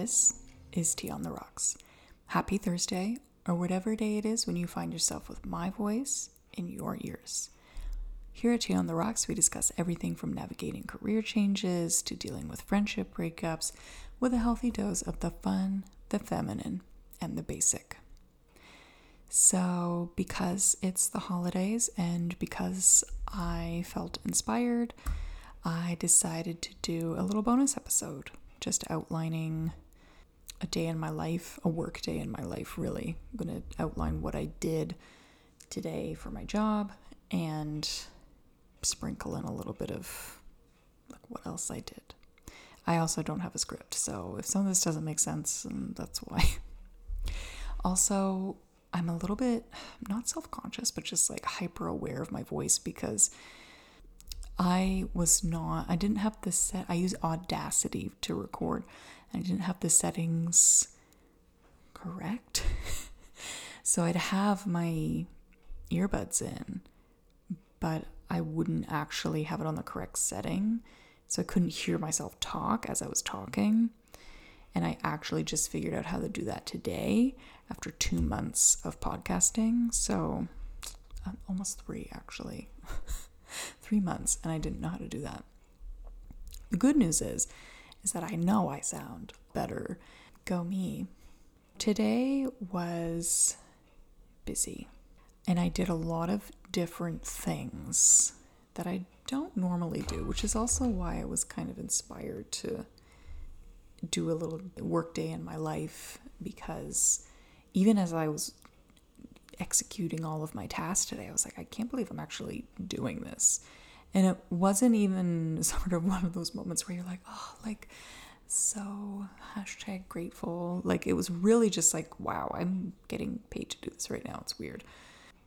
this is Tea on the Rocks. Happy Thursday, or whatever day it is when you find yourself with my voice in your ears. Here at Tea on the Rocks, we discuss everything from navigating career changes to dealing with friendship breakups with a healthy dose of the fun, the feminine, and the basic. So, because it's the holidays and because I felt inspired, I decided to do a little bonus episode just outlining a day in my life, a work day in my life, really. I'm going to outline what I did today for my job and sprinkle in a little bit of like what else I did. I also don't have a script, so if some of this doesn't make sense, that's why. also, I'm a little bit not self conscious, but just like hyper aware of my voice because I was not, I didn't have the set, I use Audacity to record, I didn't have the settings correct. so I'd have my earbuds in, but I wouldn't actually have it on the correct setting. So I couldn't hear myself talk as I was talking. And I actually just figured out how to do that today after two months of podcasting. So um, almost three, actually. three months, and I didn't know how to do that. The good news is, is that I know I sound better. Go me. Today was busy, and I did a lot of different things that I don't normally do, which is also why I was kind of inspired to do a little work day in my life because even as I was executing all of my tasks today, I was like, I can't believe I'm actually doing this. And it wasn't even sort of one of those moments where you're like, oh, like, so hashtag grateful. Like, it was really just like, wow, I'm getting paid to do this right now. It's weird.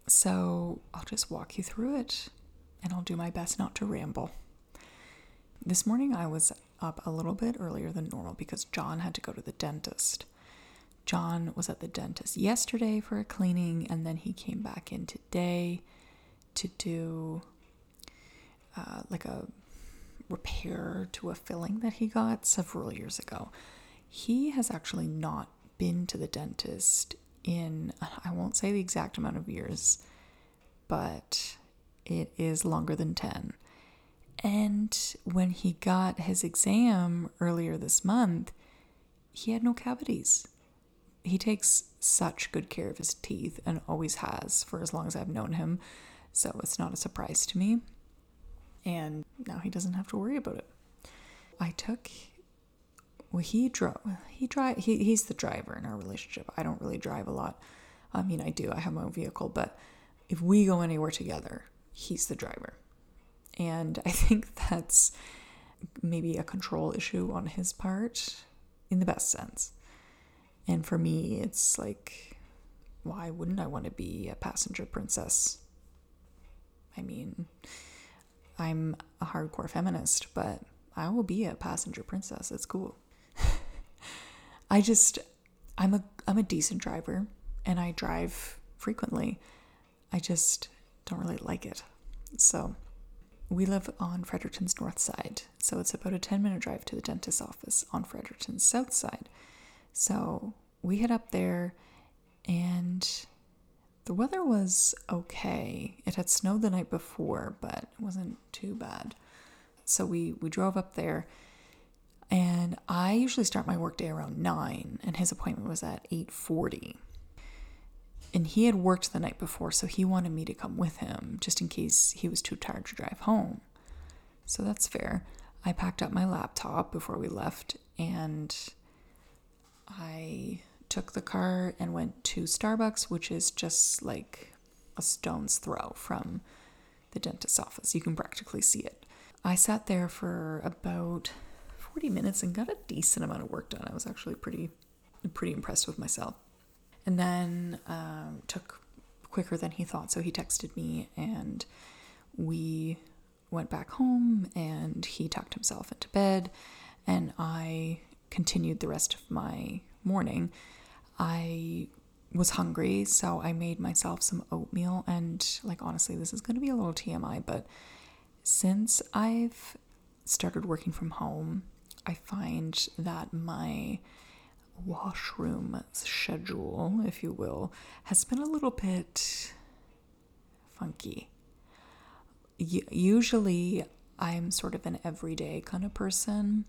So I'll just walk you through it and I'll do my best not to ramble. This morning I was up a little bit earlier than normal because John had to go to the dentist. John was at the dentist yesterday for a cleaning, and then he came back in today to do uh, like a repair to a filling that he got several years ago. He has actually not been to the dentist in, I won't say the exact amount of years, but it is longer than 10. And when he got his exam earlier this month, he had no cavities he takes such good care of his teeth and always has for as long as I've known him. So it's not a surprise to me. And now he doesn't have to worry about it. I took well he drove he drive he, he's the driver in our relationship. I don't really drive a lot. I mean I do, I have my own vehicle, but if we go anywhere together, he's the driver. And I think that's maybe a control issue on his part in the best sense. And for me, it's like, why wouldn't I want to be a passenger princess? I mean, I'm a hardcore feminist, but I will be a passenger princess. It's cool. I just I'm a I'm a decent driver and I drive frequently. I just don't really like it. So, we live on Fredericton's north side, so it's about a 10 minute drive to the dentist's office on Fredericton's south side. So we head up there, and the weather was okay. It had snowed the night before, but it wasn't too bad. So we, we drove up there, and I usually start my workday around 9, and his appointment was at 8.40 and he had worked the night before, so he wanted me to come with him just in case he was too tired to drive home. So that's fair. I packed up my laptop before we left and I took the car and went to Starbucks, which is just like a stone's throw from the dentist's office. You can practically see it. I sat there for about 40 minutes and got a decent amount of work done. I was actually pretty pretty impressed with myself. And then um, took quicker than he thought, so he texted me and we went back home and he tucked himself into bed and I continued the rest of my morning. I was hungry, so I made myself some oatmeal. And, like, honestly, this is going to be a little TMI, but since I've started working from home, I find that my washroom schedule, if you will, has been a little bit funky. Usually, I'm sort of an everyday kind of person,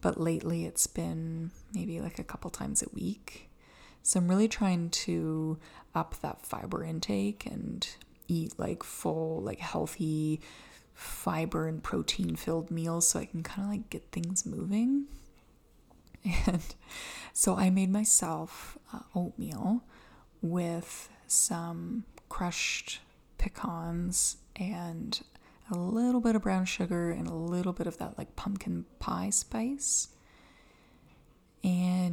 but lately it's been maybe like a couple times a week. So I'm really trying to up that fiber intake and eat like full, like healthy fiber and protein filled meals so I can kind of like get things moving. And so I made myself uh, oatmeal with some crushed pecans and a little bit of brown sugar and a little bit of that like pumpkin pie spice. And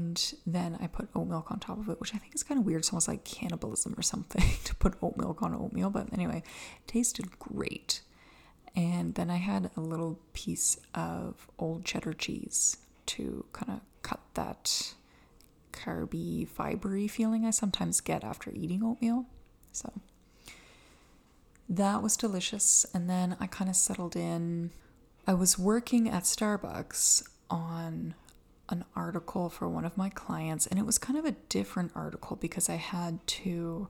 then I put oat milk on top of it, which I think is kind of weird. It's almost like cannibalism or something to put oat milk on oatmeal. But anyway, tasted great. And then I had a little piece of old cheddar cheese to kind of cut that carby, fibery feeling I sometimes get after eating oatmeal. So that was delicious. And then I kind of settled in. I was working at Starbucks on an article for one of my clients, and it was kind of a different article because I had to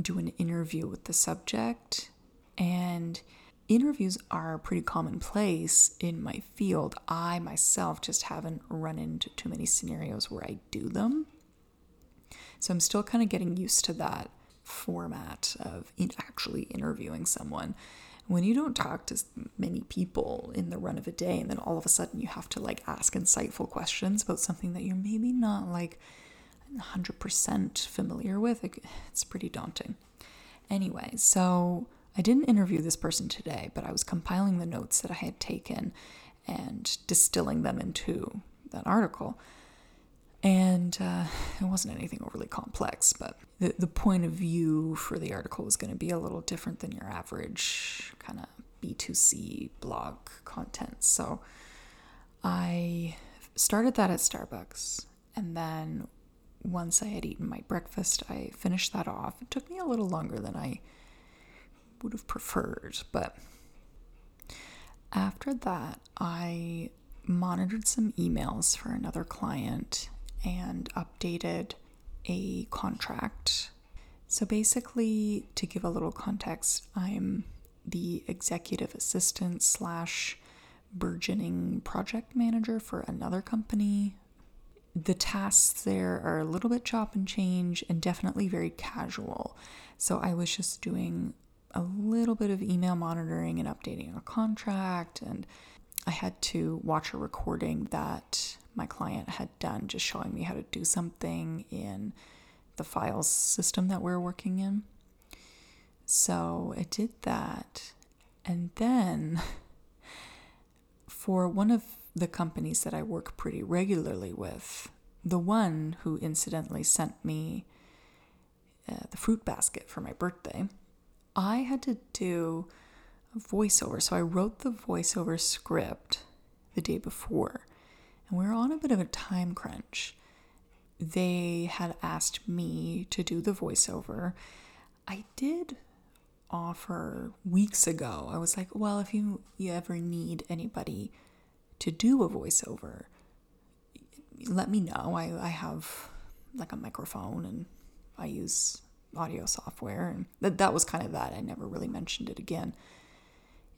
do an interview with the subject. And interviews are pretty commonplace in my field. I myself just haven't run into too many scenarios where I do them. So I'm still kind of getting used to that format of actually interviewing someone when you don't talk to many people in the run of a day and then all of a sudden you have to like ask insightful questions about something that you're maybe not like 100% familiar with it's pretty daunting. Anyway so i didn't interview this person today but i was compiling the notes that i had taken and distilling them into that article and uh, it wasn't anything overly complex, but the, the point of view for the article was going to be a little different than your average kind of B2C blog content. So I started that at Starbucks. And then once I had eaten my breakfast, I finished that off. It took me a little longer than I would have preferred, but after that, I monitored some emails for another client and updated a contract. So basically, to give a little context, I'm the executive assistant slash burgeoning project manager for another company. The tasks there are a little bit chop and change and definitely very casual. So I was just doing a little bit of email monitoring and updating a contract, and I had to watch a recording that my client had done, just showing me how to do something in the files system that we're working in. So I did that. And then for one of the companies that I work pretty regularly with, the one who incidentally sent me uh, the fruit basket for my birthday, I had to do a voiceover. So I wrote the voiceover script the day before and we were on a bit of a time crunch. They had asked me to do the voiceover. I did offer weeks ago. I was like, well, if you, you ever need anybody to do a voiceover, let me know. I, I have like a microphone and I use audio software. And that, that was kind of that. I never really mentioned it again.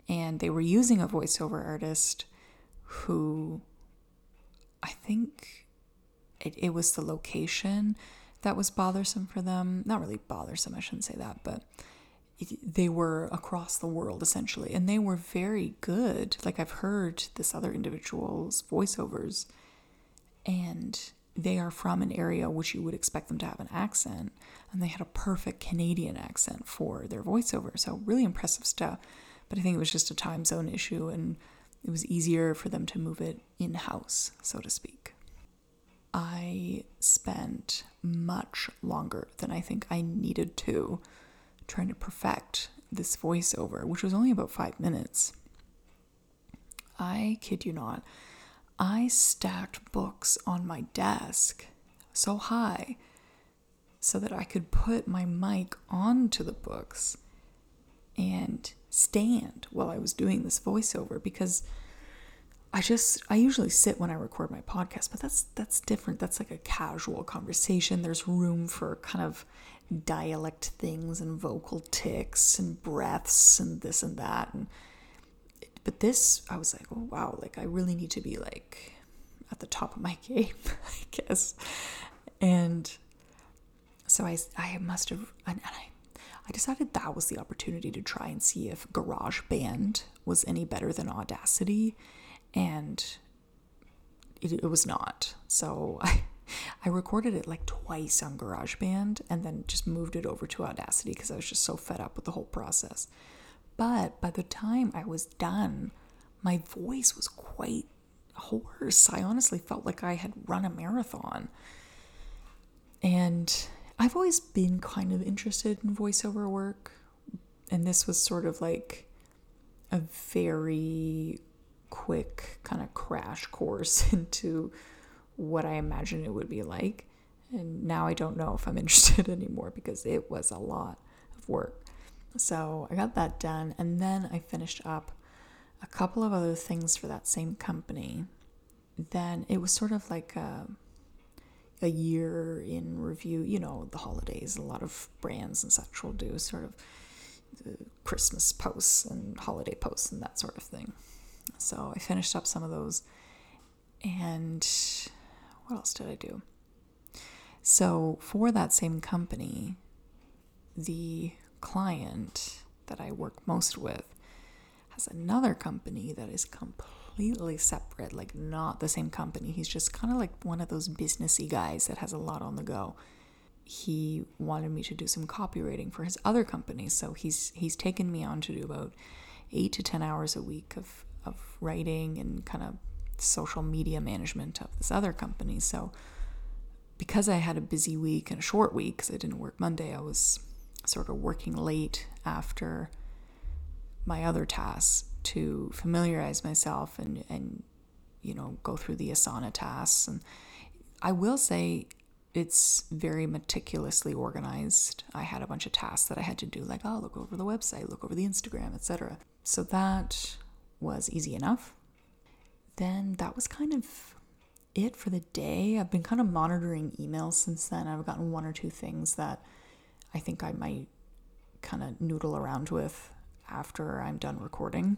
And they were using a voiceover artist who I think it, it was the location that was bothersome for them. Not really bothersome, I shouldn't say that, but they were across the world essentially, and they were very good. Like I've heard this other individual's voiceovers, and they are from an area which you would expect them to have an accent, and they had a perfect Canadian accent for their voiceover. So really impressive stuff. But I think it was just a time zone issue, and it was easier for them to move it in house, so to speak. I spent much longer than I think I needed to trying to perfect this voiceover, which was only about five minutes. I kid you not, I stacked books on my desk so high so that I could put my mic onto the books and stand while I was doing this voiceover because I just I usually sit when I record my podcast, but that's that's different. That's like a casual conversation. There's room for kind of dialect things and vocal tics and breaths and this and that and but this I was like, oh wow, like I really need to be like at the top of my game, I guess. And so I I must have and I I decided that was the opportunity to try and see if GarageBand was any better than Audacity and it, it was not. So I I recorded it like twice on GarageBand and then just moved it over to Audacity because I was just so fed up with the whole process. But by the time I was done, my voice was quite hoarse. I honestly felt like I had run a marathon. And I've always been kind of interested in voiceover work. And this was sort of like a very quick kind of crash course into what I imagined it would be like. And now I don't know if I'm interested anymore because it was a lot of work. So I got that done. And then I finished up a couple of other things for that same company. Then it was sort of like a, a year in review. You know, the holidays, a lot of brands and such will do sort of uh, Christmas posts and holiday posts and that sort of thing. So I finished up some of those. And what else did I do? So for that same company, the client that I work most with has another company that is completely separate, like not the same company. He's just kind of like one of those businessy guys that has a lot on the go. He wanted me to do some copywriting for his other company, so he's he's taken me on to do about eight to ten hours a week of of writing and kind of social media management of this other company. So because I had a busy week and a short week because I didn't work Monday, I was sort of working late after my other tasks to familiarize myself and and you know go through the Asana tasks and I will say it's very meticulously organized. I had a bunch of tasks that I had to do like oh look over the website, look over the Instagram, etc. So that was easy enough. Then that was kind of it for the day. I've been kind of monitoring emails since then. I've gotten one or two things that I think I might kind of noodle around with after I'm done recording.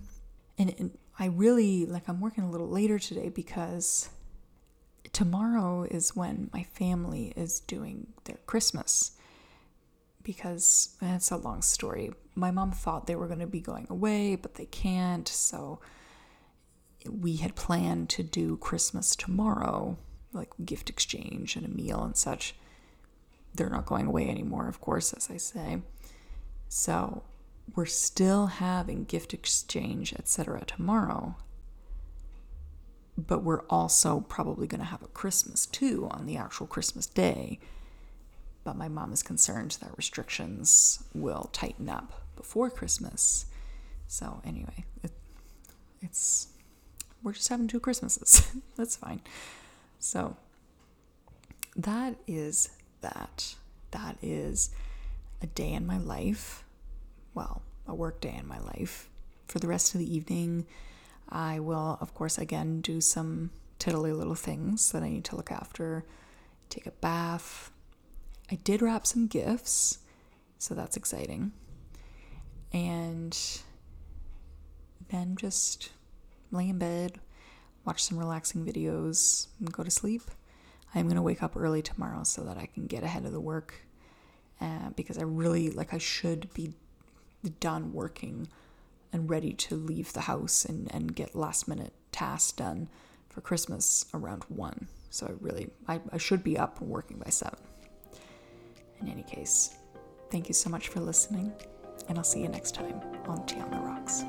And, and I really like I'm working a little later today because tomorrow is when my family is doing their Christmas. Because it's a long story. My mom thought they were going to be going away, but they can't. So we had planned to do Christmas tomorrow, like gift exchange and a meal and such they're not going away anymore, of course, as I say. So we're still having gift exchange, etc. tomorrow. But we're also probably going to have a Christmas too on the actual Christmas day. But my mom is concerned that restrictions will tighten up before Christmas. So, anyway, it, it's we're just having two Christmases. That's fine. So, that is that. That is a day in my life. Well, a work day in my life. For the rest of the evening, I will, of course, again do some tiddly little things that I need to look after, take a bath. I did wrap some gifts, so that's exciting. And then just lay in bed, watch some relaxing videos, and go to sleep. I'm going to wake up early tomorrow so that I can get ahead of the work uh, because I really like I should be done working and ready to leave the house and, and get last minute tasks done for Christmas around 1. So I really, I, I should be up and working by 7. In any case, thank you so much for listening, and I'll see you next time on Tea on the Rocks.